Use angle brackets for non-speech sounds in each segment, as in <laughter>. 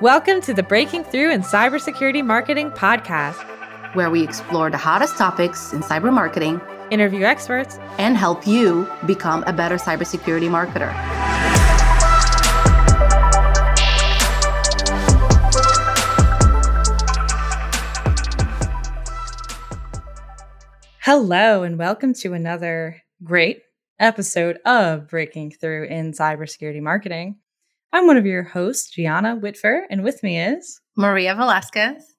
Welcome to the Breaking Through in Cybersecurity Marketing podcast, where we explore the hottest topics in cyber marketing, interview experts, and help you become a better cybersecurity marketer. Hello, and welcome to another great episode of Breaking Through in Cybersecurity Marketing. I'm one of your hosts, Gianna Whitver, and with me is Maria Velazquez.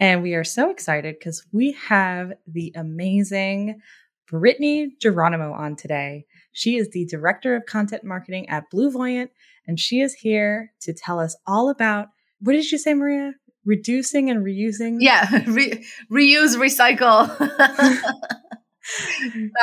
And we are so excited because we have the amazing Brittany Geronimo on today. She is the Director of Content Marketing at BlueVoyant, and she is here to tell us all about what did you say, Maria? Reducing and reusing? Yeah, <laughs> re- reuse, recycle.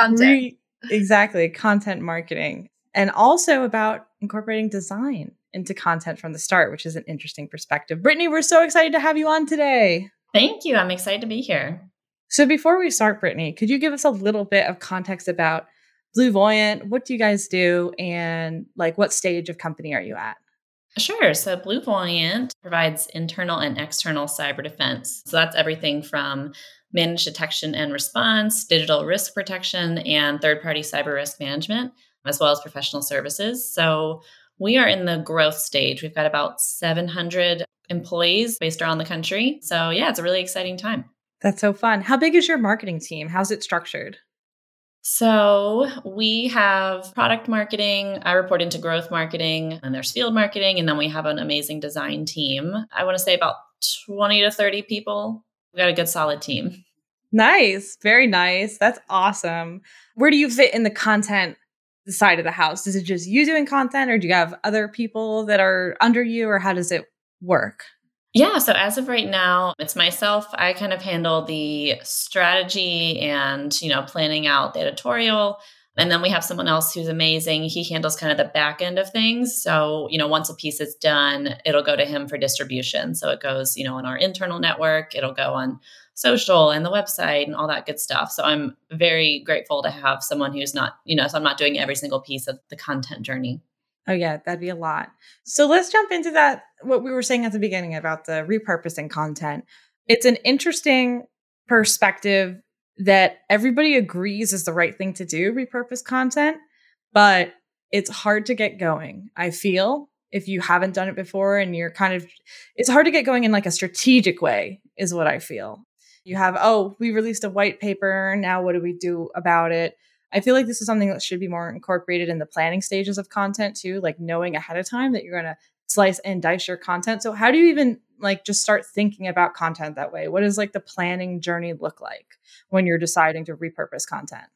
<laughs> Re- exactly, content marketing. And also about incorporating design into content from the start, which is an interesting perspective. Brittany, we're so excited to have you on today. Thank you. I'm excited to be here. So before we start, Brittany, could you give us a little bit of context about BlueVoyant? What do you guys do and like what stage of company are you at? Sure. So BlueVoyant provides internal and external cyber defense. So that's everything from managed detection and response, digital risk protection, and third party cyber risk management, as well as professional services. So we are in the growth stage. We've got about 700 employees based around the country. So, yeah, it's a really exciting time. That's so fun. How big is your marketing team? How's it structured? So, we have product marketing. I report into growth marketing, and there's field marketing. And then we have an amazing design team. I want to say about 20 to 30 people. We've got a good, solid team. Nice. Very nice. That's awesome. Where do you fit in the content the side of the house? Is it just you doing content or do you have other people that are under you or how does it work? Yeah, so as of right now, it's myself. I kind of handle the strategy and, you know, planning out the editorial. And then we have someone else who's amazing. He handles kind of the back end of things. So, you know, once a piece is done, it'll go to him for distribution. So it goes, you know, on our internal network, it'll go on social and the website and all that good stuff. So I'm very grateful to have someone who's not, you know, so I'm not doing every single piece of the content journey. Oh, yeah, that'd be a lot. So let's jump into that. What we were saying at the beginning about the repurposing content. It's an interesting perspective that everybody agrees is the right thing to do repurpose content, but it's hard to get going. I feel if you haven't done it before and you're kind of, it's hard to get going in like a strategic way, is what I feel you have, oh, we released a white paper. Now what do we do about it? I feel like this is something that should be more incorporated in the planning stages of content too, like knowing ahead of time that you're going to slice and dice your content. So how do you even like just start thinking about content that way? What does like the planning journey look like when you're deciding to repurpose content?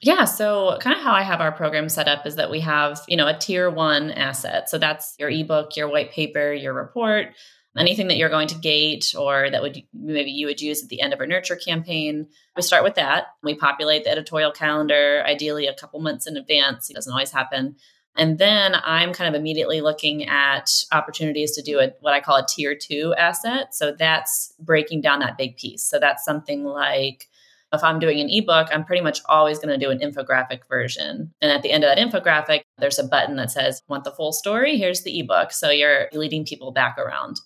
Yeah, so kind of how I have our program set up is that we have, you know, a tier 1 asset. So that's your ebook, your white paper, your report, anything that you're going to gate or that would maybe you would use at the end of a nurture campaign. We start with that. We populate the editorial calendar, ideally a couple months in advance. It doesn't always happen. And then I'm kind of immediately looking at opportunities to do a, what I call a tier two asset. So that's breaking down that big piece. So that's something like if I'm doing an ebook, I'm pretty much always going to do an infographic version. And at the end of that infographic, there's a button that says, Want the full story? Here's the ebook. So you're leading people back around.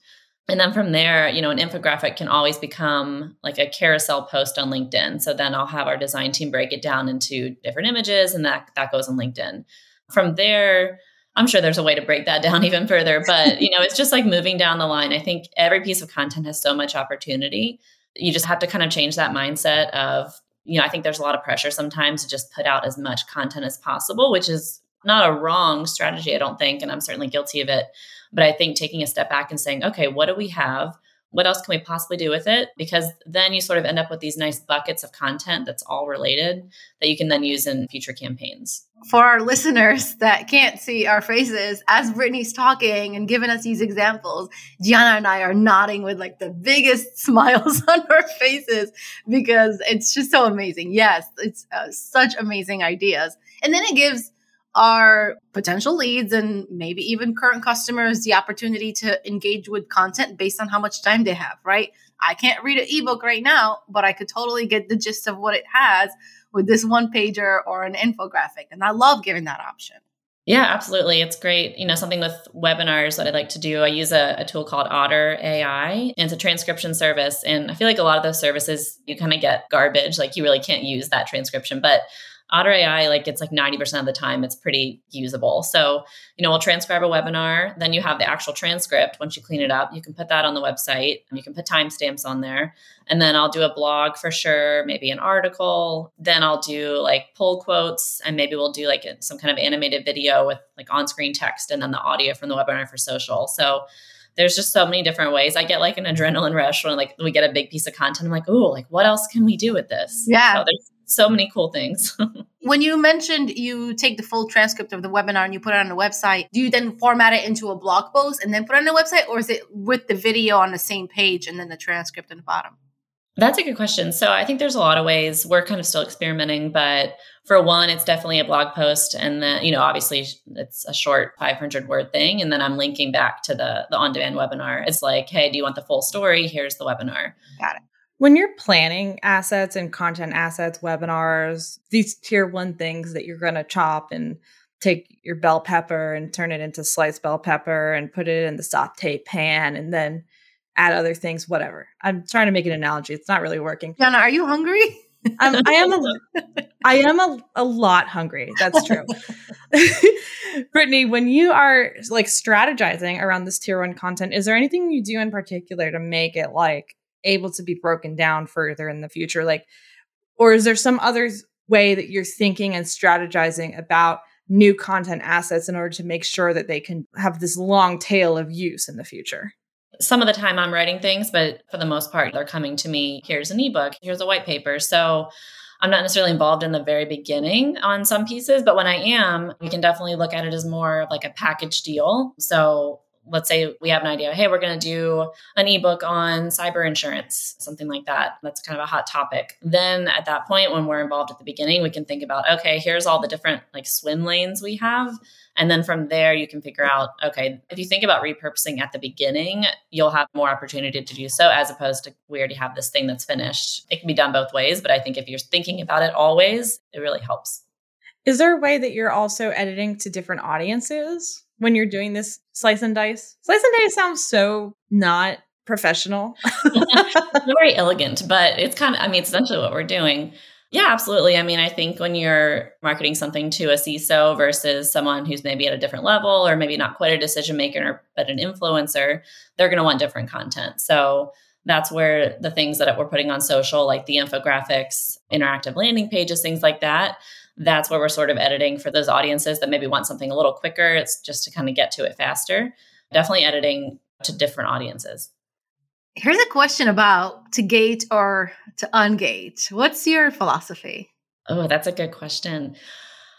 And then from there, you know, an infographic can always become like a carousel post on LinkedIn. So then I'll have our design team break it down into different images and that that goes on LinkedIn. From there, I'm sure there's a way to break that <laughs> down even further, but you know, it's just like moving down the line. I think every piece of content has so much opportunity. You just have to kind of change that mindset of, you know, I think there's a lot of pressure sometimes to just put out as much content as possible, which is not a wrong strategy, I don't think, and I'm certainly guilty of it. But I think taking a step back and saying, okay, what do we have? What else can we possibly do with it? Because then you sort of end up with these nice buckets of content that's all related that you can then use in future campaigns. For our listeners that can't see our faces, as Brittany's talking and giving us these examples, Gianna and I are nodding with like the biggest <laughs> smiles on our faces because it's just so amazing. Yes, it's uh, such amazing ideas. And then it gives our potential leads and maybe even current customers the opportunity to engage with content based on how much time they have, right? I can't read an ebook right now, but I could totally get the gist of what it has with this one pager or an infographic. And I love giving that option. Yeah, absolutely. It's great. You know, something with webinars that I like to do, I use a, a, tool called Otter AI, and it's a transcription service. And I feel like a lot of those services, you kind of get garbage. Like you really can't use that transcription. But Otter AI, like it's like 90% of the time, it's pretty usable. So, you know, we'll transcribe a webinar, then you have the actual transcript. Once you clean it up, you can put that on the website. You can put timestamps on there. And then I'll do a blog for sure, maybe an article. Then I'll do like pull quotes and maybe we'll do like some kind of animated video with like on screen text and then the audio from the webinar for social. So, there's just so many different ways. I get like an adrenaline rush when like we get a big piece of content. I'm like, oh, like what else can we do with this? Yeah. So there's so many cool things. <laughs> when you mentioned you take the full transcript of the webinar and you put it on the website, do you then format it into a blog post and then put it on the website, or is it with the video on the same page and then the transcript in the bottom? That's a good question. So I think there's a lot of ways. We're kind of still experimenting, but for one, it's definitely a blog post, and then you know, obviously, it's a short 500 word thing, and then I'm linking back to the the on demand webinar. It's like, hey, do you want the full story? Here's the webinar. Got it. When you're planning assets and content assets, webinars, these tier one things that you're going to chop and take your bell pepper and turn it into sliced bell pepper and put it in the saute pan and then add other things, whatever. I'm trying to make an analogy. It's not really working. Gianna, are you hungry? I'm, I am a, <laughs> I am a, a lot hungry. That's true. <laughs> Brittany, when you are like strategizing around this tier one content, is there anything you do in particular to make it like able to be broken down further in the future like or is there some other way that you're thinking and strategizing about new content assets in order to make sure that they can have this long tail of use in the future some of the time I'm writing things, but for the most part, they're coming to me. Here's an ebook, here's a white paper. So I'm not necessarily involved in the very beginning on some pieces, but when I am, we can definitely look at it as more of like a package deal. So let's say we have an idea hey we're going to do an ebook on cyber insurance something like that. That's kind of a hot topic. Then at that point when we're involved at the beginning we can think about okay here's all the different like swim lanes we have. And then from there you can figure out okay if you think about repurposing at the beginning you'll have more opportunity to do so as opposed to we already have this thing that's finished. It can be done both ways but i think if you're thinking about it always it really helps. Is there a way that you're also editing to different audiences when you're doing this slice and dice? Slice and dice sounds so not professional. <laughs> very elegant, but it's kind of, I mean, it's essentially what we're doing. Yeah, absolutely. I mean, I think when you're marketing something to a CISO versus someone who's maybe at a different level or maybe not quite a decision maker, but an influencer, they're going to want different content. So that's where the things that we're putting on social, like the infographics, interactive landing pages, things like that, that's where we're sort of editing for those audiences that maybe want something a little quicker. It's just to kind of get to it faster. Definitely editing to different audiences. Here's a question about to gate or to ungate. What's your philosophy? Oh, that's a good question.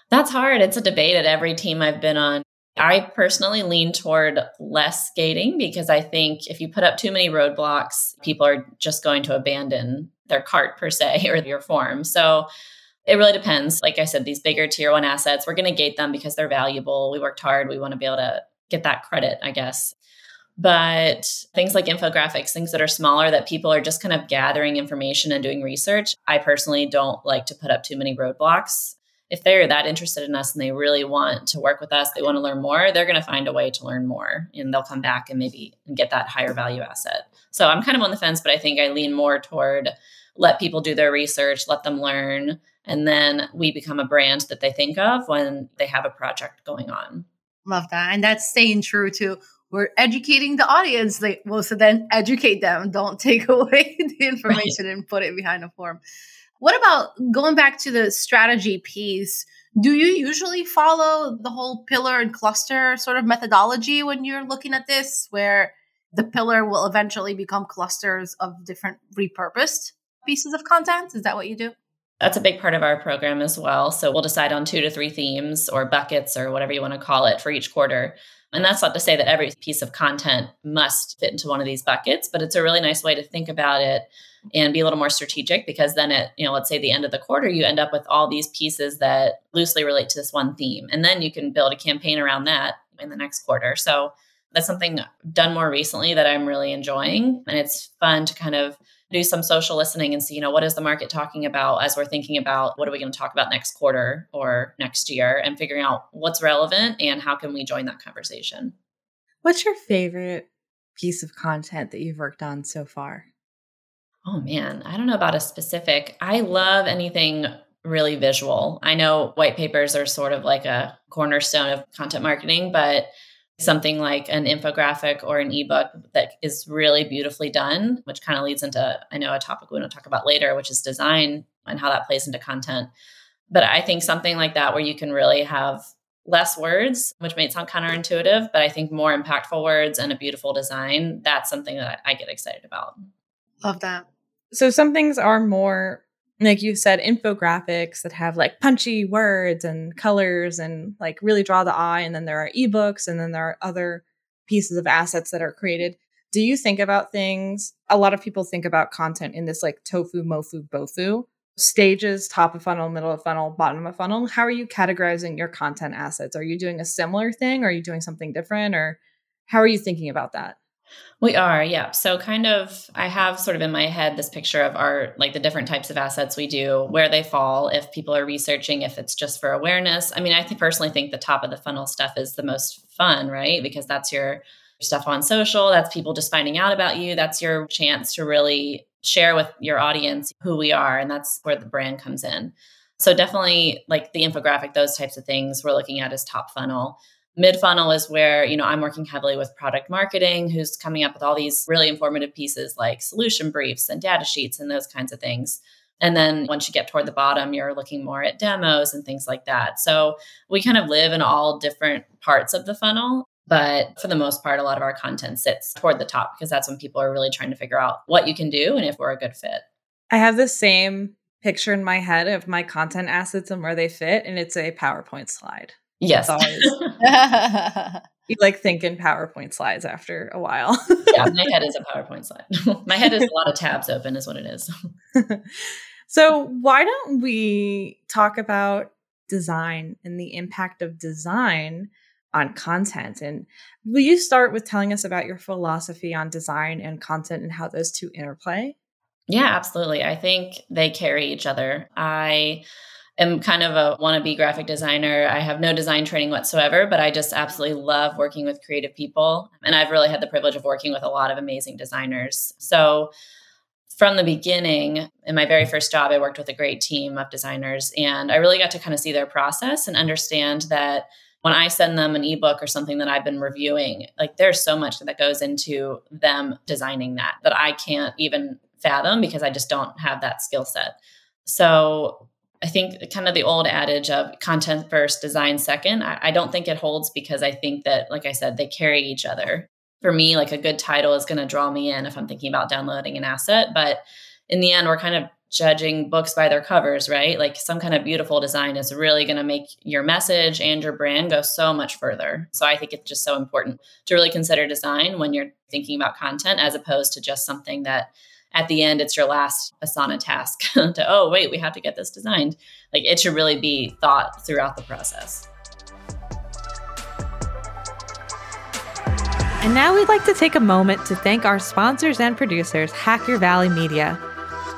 That's hard. It's a debate at every team I've been on. I personally lean toward less gating because I think if you put up too many roadblocks, people are just going to abandon their cart per se <laughs> or your form. So it really depends. Like I said, these bigger tier one assets, we're going to gate them because they're valuable. We worked hard. We want to be able to get that credit, I guess. But things like infographics, things that are smaller that people are just kind of gathering information and doing research, I personally don't like to put up too many roadblocks. If they're that interested in us and they really want to work with us, they want to learn more, they're going to find a way to learn more and they'll come back and maybe get that higher value asset. So I'm kind of on the fence, but I think I lean more toward let people do their research, let them learn, and then we become a brand that they think of when they have a project going on. Love that. And that's staying true to we're educating the audience. Like, well, so then educate them. Don't <laughs> take away the information right. and put it behind a form. What about going back to the strategy piece? Do you usually follow the whole pillar and cluster sort of methodology when you're looking at this, where the pillar will eventually become clusters of different repurposed pieces of content? Is that what you do? That's a big part of our program as well. So we'll decide on two to three themes or buckets or whatever you want to call it for each quarter. And that's not to say that every piece of content must fit into one of these buckets, but it's a really nice way to think about it and be a little more strategic because then at, you know, let's say the end of the quarter, you end up with all these pieces that loosely relate to this one theme. And then you can build a campaign around that in the next quarter. So that's something done more recently that I'm really enjoying. And it's fun to kind of do some social listening and see, you know, what is the market talking about as we're thinking about what are we going to talk about next quarter or next year and figuring out what's relevant and how can we join that conversation. What's your favorite piece of content that you've worked on so far? Oh man, I don't know about a specific. I love anything really visual. I know white papers are sort of like a cornerstone of content marketing, but something like an infographic or an ebook that is really beautifully done, which kind of leads into, I know, a topic we want to talk about later, which is design and how that plays into content. But I think something like that where you can really have less words, which may sound counterintuitive, but I think more impactful words and a beautiful design, that's something that I get excited about. Love that. So some things are more like you said infographics that have like punchy words and colors and like really draw the eye and then there are ebooks and then there are other pieces of assets that are created. Do you think about things a lot of people think about content in this like tofu mofu bofu stages top of funnel middle of funnel bottom of funnel. How are you categorizing your content assets? Are you doing a similar thing are you doing something different or how are you thinking about that we are, yeah. So kind of I have sort of in my head this picture of our like the different types of assets we do, where they fall, if people are researching, if it's just for awareness. I mean, I think personally think the top of the funnel stuff is the most fun, right? Because that's your stuff on social, that's people just finding out about you, that's your chance to really share with your audience who we are and that's where the brand comes in. So definitely like the infographic, those types of things we're looking at as top funnel mid funnel is where you know i'm working heavily with product marketing who's coming up with all these really informative pieces like solution briefs and data sheets and those kinds of things. And then once you get toward the bottom you're looking more at demos and things like that. So we kind of live in all different parts of the funnel but for the most part a lot of our content sits toward the top because that's when people are really trying to figure out what you can do and if we're a good fit. I have the same picture in my head of my content assets and where they fit and it's a powerpoint slide Yes. <laughs> <laughs> you like think in PowerPoint slides after a while. yeah, <laughs> my head is a PowerPoint slide. my head is a lot of tabs open, is what it is. so, why don't we talk about design and the impact of design on content? And will you start with telling us about your philosophy on design and content and how those two interplay? Yeah, absolutely. I think they carry each other. I am kind of a wannabe graphic designer. I have no design training whatsoever, but I just absolutely love working with creative people. And I've really had the privilege of working with a lot of amazing designers. So, from the beginning, in my very first job, I worked with a great team of designers, and I really got to kind of see their process and understand that when I send them an ebook or something that I've been reviewing, like there's so much that goes into them designing that that I can't even fathom because I just don't have that skill set. So I think kind of the old adage of content first, design second. I, I, don't think it holds because I think that, like I said, they carry each other. For me, like a good title is going to draw me in if I'm thinking about downloading an asset. But in the end, we're kind of judging books by their covers, right? Like some kind of beautiful design is really going to make your message and your brand go so much further. So I think it's just so important to really consider design when you're thinking about content as opposed to just something that at the end it's your last asana task <laughs> to oh wait we have to get this designed. Like it should really be thought throughout the process. And now we'd like to take a moment to thank our sponsors and producers hacker valley media.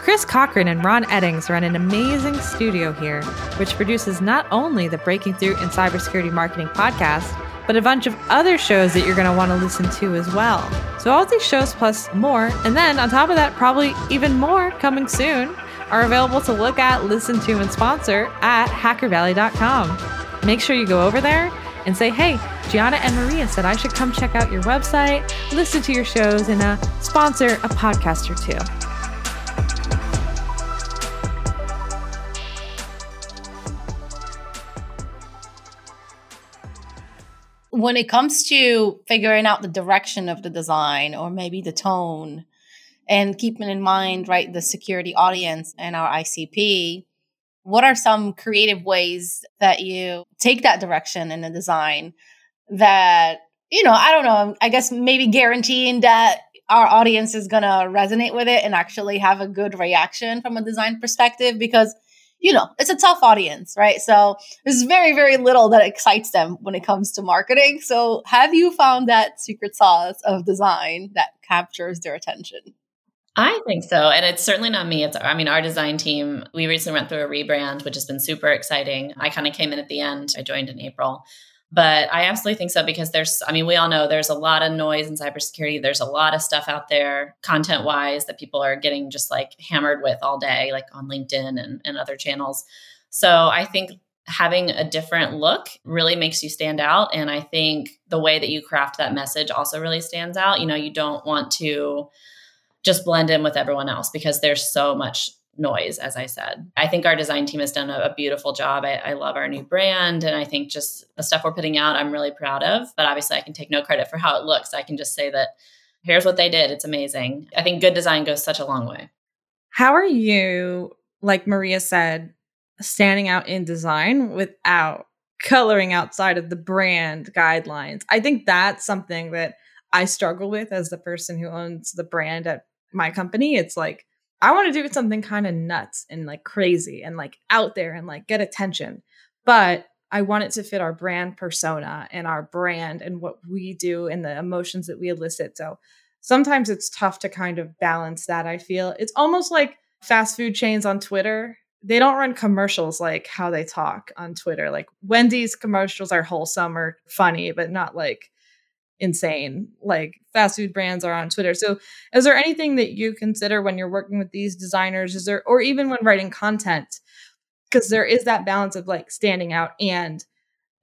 Chris cochran and ron eddings run an amazing studio here which produces not only the breaking through in cybersecurity marketing podcast but a bunch of other shows that you're going to want to listen to as well. So, all these shows plus more, and then on top of that, probably even more coming soon, are available to look at, listen to, and sponsor at hackervalley.com. Make sure you go over there and say, hey, Gianna and Maria said I should come check out your website, listen to your shows, and uh, sponsor a podcast or two. When it comes to figuring out the direction of the design or maybe the tone and keeping in mind right the security audience and our icp what are some creative ways that you take that direction in the design that you know i don't know i guess maybe guaranteeing that our audience is going to resonate with it and actually have a good reaction from a design perspective? Because you know, it's a tough audience, right? So there's very, very little that excites them when it comes to marketing. So have you found that secret sauce of design that captures their attention? I think so. And it's certainly not me. It's, I mean, our design team, we recently went through a rebrand, which has been super exciting. I kind of came in at the end, I joined in April. But I absolutely think so because there's, I mean, we all know there's a lot of noise in cybersecurity. There's a lot of stuff out there, content wise, that people are getting just like hammered with all day, like on LinkedIn and, and other channels. So I think having a different look really makes you stand out. And I think the way that you craft that message also really stands out. You know, you don't want to, just blend in with everyone else because there's so much noise, as I said. I think our design team has done a, a beautiful job. I, I, love our new brand. And I think just the stuff we're putting out, I'm really proud of. But obviously, I can take no credit for how it looks. I can just say that here's what they did. It's amazing. I think good design goes such a long way. How are you, like Maria said, standing out in design without coloring outside of the brand guidelines? I think that's something that I struggle with as the person who owns the brand at my company. It's like, I want to do something kind of nuts and like crazy and like out there and like get attention. But I want it to fit our brand persona and our brand and what we do and the emotions that we elicit. So sometimes it's tough to kind of balance that. I feel it's almost like fast food chains on Twitter. They don't run commercials like how they talk on Twitter. Like Wendy's commercials are wholesome or funny, but not like insane like fast food brands are on Twitter. So is there anything that you consider when you're working with these designers is there or even when writing content because there is that balance of like standing out and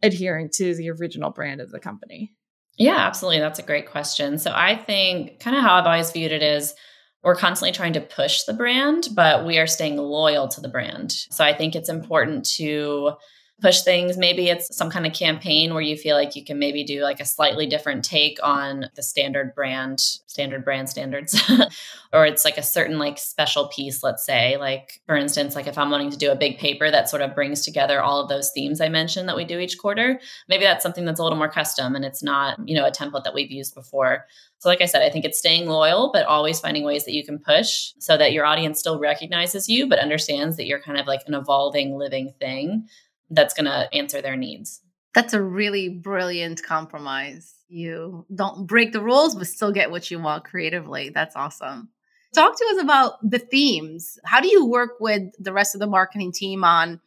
adhering to the original brand of the company? Yeah, absolutely. That's a great question. So I think kind of how I've always viewed it is we're constantly trying to push the brand, but we are staying loyal to the brand. So I think it's important to push things. Maybe it's some kind of campaign where you feel like you can maybe do like a slightly different take on the standard brand, standard brand standards. <laughs> or it's like a certain like special piece, let's say. Like for instance, like if I'm wanting to do a big paper that sort of brings together all of those themes I mentioned that we do each quarter, maybe that's something that's a little more custom and it's not, you know, a template that we've used before. So, like I said, I think it's staying loyal, but always finding ways that you can push so that your audience still recognizes you, but understands that you're kind of like an evolving, living thing that's going to answer their needs. That's a really brilliant compromise. You don't break the rules, but still get what you want creatively. That's awesome. Talk to us about the themes. How do you work with the rest of the marketing team on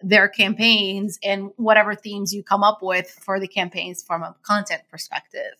their campaigns and whatever themes you come up with for the campaigns from a content perspective?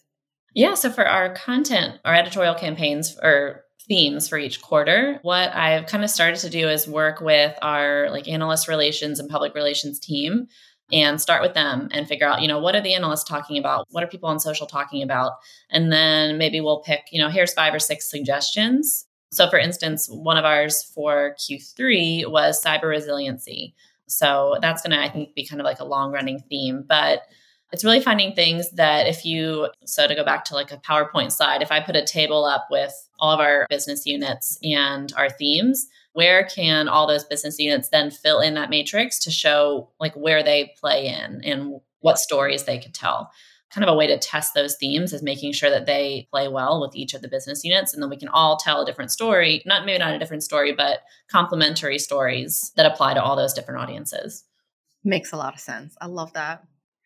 Yeah, so for our content, our editorial campaigns or themes for each quarter. What I've kind of started to do is work with our like analyst relations and public relations team and start with them and figure out, you know, what are the analysts talking about? What are people on social talking about? And then maybe we'll pick, you know, here's five or six suggestions. So for instance, one of ours for Q3 was cyber resiliency. So that's going to I think be kind of like a long running theme, but it's really finding things that if you so to go back to like a powerpoint slide if i put a table up with all of our business units and our themes where can all those business units then fill in that matrix to show like where they play in and what stories they could tell? Kind of a way to test those themes is making sure that they play well with each of the business units and then we can all tell a different story not maybe not a different story but complementary stories that apply to all those different audiences. Makes a lot of sense. I love that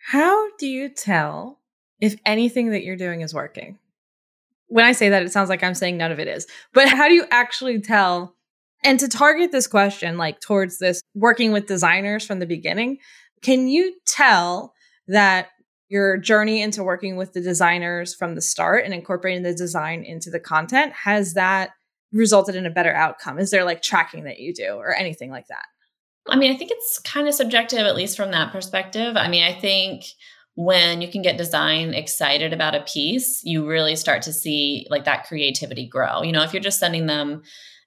how do you tell if anything that you're doing is working? When I say that, it sounds like I'm saying none of it is. But how do you actually tell? And to target this question, like towards this working with designers from the beginning, can you tell that your journey into working with the designers from the start and incorporating the design into the content has that resulted in a better outcome? Is there like tracking that you do or anything like that? I mean, I think it's kind of subjective, at least from that perspective. I mean, I think when you can get design excited about a piece, you really start to see like that creativity grow. You know, if you're just sending them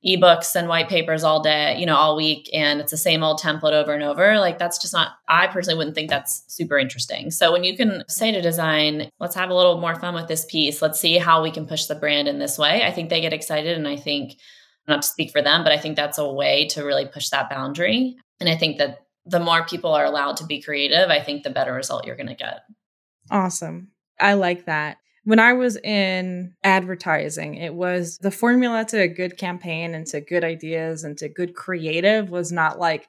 ebooks and white papers all day, you know, all week, and it's the same old template over and over, like that's just not, I personally wouldn't think that's super interesting. So when you can say to design, let's have a little more fun with this piece, let's see how we can push the brand in this way, I think they get excited. And I think, not to speak for them, but I think that's a way to really push that boundary. And I think that the more people are allowed to be creative, I think the better result you're going to get. Awesome. I like that. When I was in advertising, it was the formula to a good campaign and to good ideas and to good creative was not like,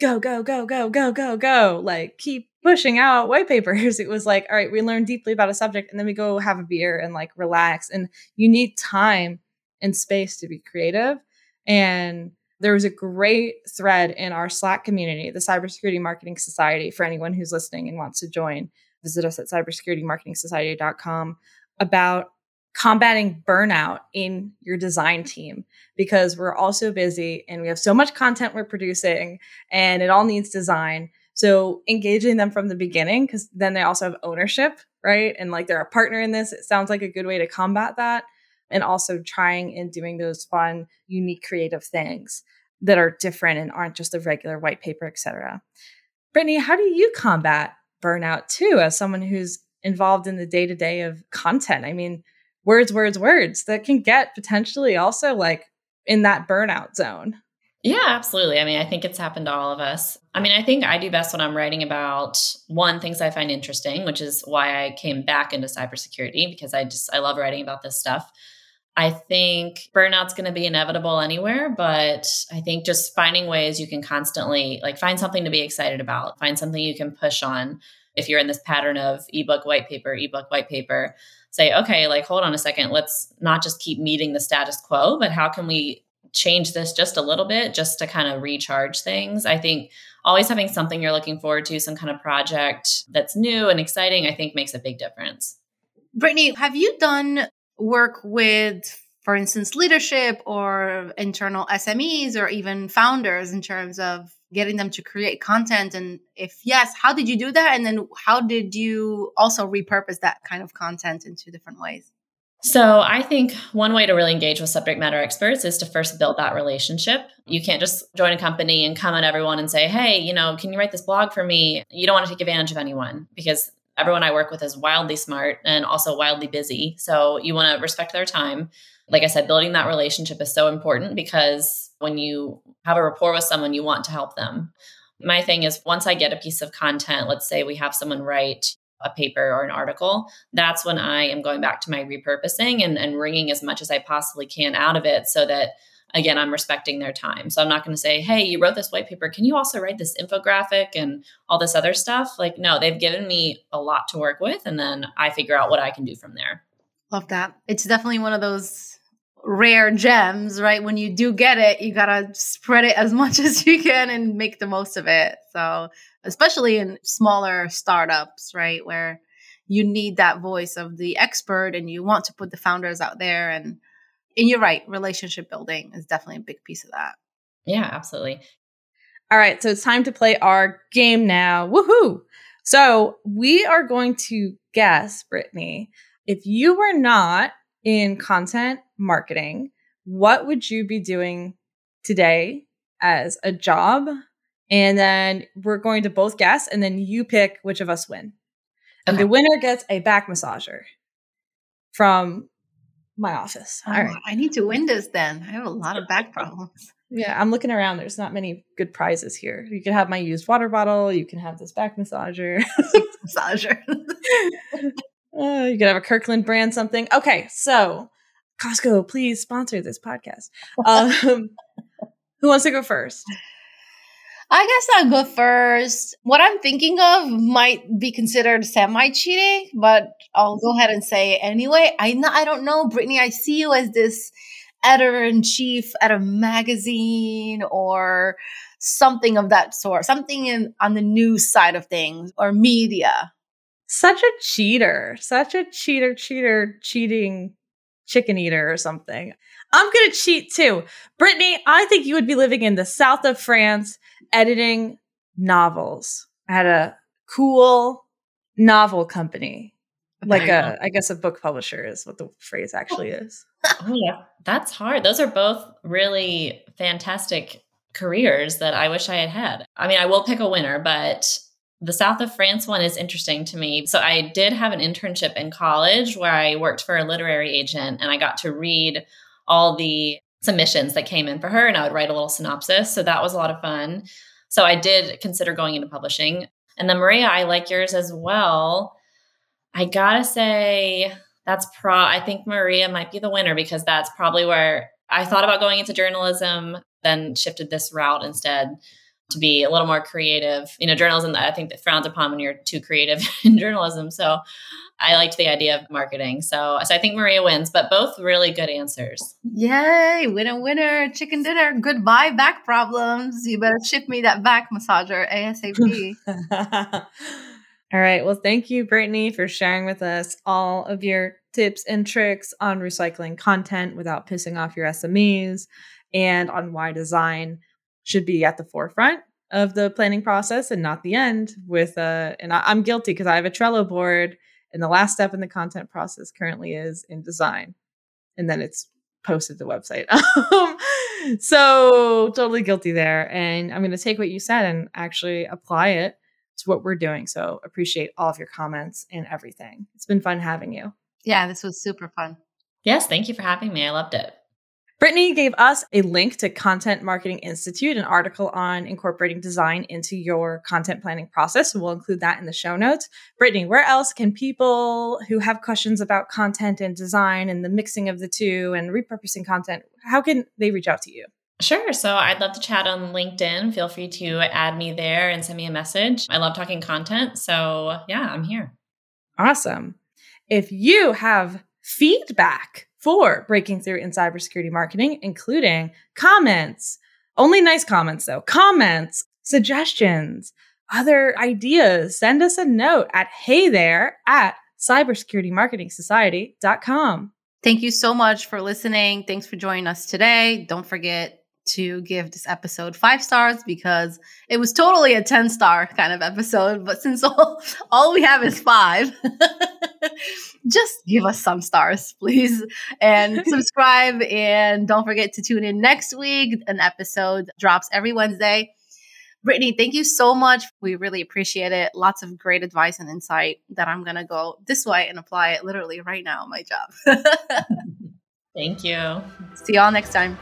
go, go, go, go, go, go, go, like keep pushing out white papers. <laughs> It was like, all right, we learn deeply about a subject and then we go have a beer and like relax. And you need time and space to be creative. And there was a great thread in our Slack community, the Cybersecurity Marketing Society, for anyone who's listening and wants to join. Visit us at cybersecuritymarketingsociety.com about combating burnout in your design team because we're all so busy and we have so much content we're producing and it all needs design. So engaging them from the beginning because then they also have ownership, right? And like they're a partner in this. It sounds like a good way to combat that. And also trying and doing those fun, unique, creative things that are different and aren't just a regular white paper, etc. Brittany, how do you combat burnout too as someone who's involved in the day to day of content? I mean, words, words, words that can get potentially also like in that burnout zone. Yeah, absolutely. I mean, I think it's happened to all of us. I mean, I think I do best when I'm writing about one things I find interesting, which is why I came back into cybersecurity because I just I love writing about this stuff. I think burnout's going to be inevitable anywhere, but I think just finding ways you can constantly like find something to be excited about, find something you can push on. If you're in this pattern of ebook, white paper, ebook, white paper, say, okay, like, hold on a second, let's not just keep meeting the status quo, but how can we change this just a little bit just to kind of recharge things? I think always having something you're looking forward to, some kind of project that's new and exciting, I think makes a big difference. Brittany, have you done work with for instance, leadership or internal SMEs or even founders in terms of getting them to create content? And if yes, how did you do that? And then how did you also repurpose that kind of content into different ways? So, I think one way to really engage with subject matter experts is to first build that relationship. You can't just join a company and come at everyone and say, Hey, you know, can you write this blog for me? You don't want to take advantage of anyone because everyone I work with is wildly smart and also wildly busy. So, you want to respect their time. Like I said, building that relationship is so important because when you have a rapport with someone, you want to help them. My thing is, once I get a piece of content, let's say we have someone write a paper or an article, that's when I am going back to my repurposing and, and wringing as much as I possibly can out of it so that again, I'm respecting their time. So I'm not going to say, hey, you wrote this white paper. Can you also write this infographic and all this other stuff? Like, no, they've given me a lot to work with. And then I figure out what I can do from there. Love that. It's definitely one of those rare gems, right? When you do get it, you got to spread it as <laughs> much as you can and make the most of it. So, especially in smaller startups, right? Where you need that voice of the expert and you want to put the founders out there. And, and you're right, relationship building is definitely a big piece of that. Yeah, absolutely. All right. So it's time to play our game now. Woohoo. So we are going to guess, Brittany, if you were not in content marketing, what would you be doing today as a job? And then we're going to both guess, and then you pick which of us win. And the winner gets a back massager from my office. Oh, All right. I need to win this then. I have a lot of back problems. Yeah, I'm looking around. There's not many good prizes here. You can have my used water bottle. You can have this back massager. <laughs> massager. <laughs> uh, you can have a Kirkland brand something. Okay, so Costco, please sponsor this podcast. <laughs> Um, who wants to go first? I guess I'll go first. What I'm thinking of might be considered semi cheating, but I'll go ahead and say anyway. I I don't know, Brittany. I see you as this editor in chief at a magazine or something of that sort, something in on the news side of things or media. Such a cheater, such a cheater, cheater, cheating chicken eater or something. I'm going to cheat too. Brittany, I think you would be living in the south of France editing novels at a cool novel company. Like a, I guess a book publisher is what the phrase actually oh. is. <laughs> oh, yeah. That's hard. Those are both really fantastic careers that I wish I had had. I mean, I will pick a winner, but the South of France one is interesting to me. So I did have an internship in college where I worked for a literary agent and I got to read all the submissions that came in for her and I would write a little synopsis. So that was a lot of fun. So I did consider going into publishing. And then Maria, I like yours as well. I gotta say, that's pro I think Maria might be the winner because that's probably where I thought about going into journalism, then shifted this route instead to be a little more creative. You know, journalism, I think that frowns upon when you're too creative <laughs> in journalism. So I liked the idea of marketing. So, so I think Maria wins, but both really good answers. Yay, winner, winner, chicken dinner. Goodbye, back problems. You better ship me that back massager ASAP. <laughs> all right. Well, thank you, Brittany, for sharing with us all of your tips and tricks on recycling content without pissing off your SMEs and on why design should be at the forefront of the planning process and not the end with uh and I, i'm guilty because i have a trello board and the last step in the content process currently is in design and then it's posted to the website. <laughs> So totally guilty there and i'm going to take what you said and actually apply it to what we're doing so appreciate all of your comments and everything. It's been fun having you. Yeah this was super fun. Yes thank you for having me. I loved it Brittany gave us a link to Content Marketing Institute, an article on incorporating design into your content planning process. We'll include that in the show notes. Brittany, where else can people who have questions about content and design and the mixing of the two and repurposing content, how can they reach out to you? Sure. So I'd love to chat on LinkedIn. Feel free to add me there and send me a message. I love talking content. So yeah, I'm here. Awesome. If you have feedback for breaking through in cybersecurity marketing, including comments, only nice comments though, comments, suggestions, other ideas. Send us a note at hey there at cybersecuritymarketingsociety.com. Thank you so much for listening. Thanks for joining us today. Don't forget to give this episode five stars because it was totally a 10 star kind of episode. But since all, <laughs> all we have is five, <laughs> just give us some stars, <laughs> please. And <laughs> subscribe. and don't forget to tune in next week. An episode drops every Wednesday. Brittany, thank you so much. We really appreciate it. Lots of great advice and insight that I'm going to go this way and apply it literally right now my job. <laughs> thank you. See y'all next time.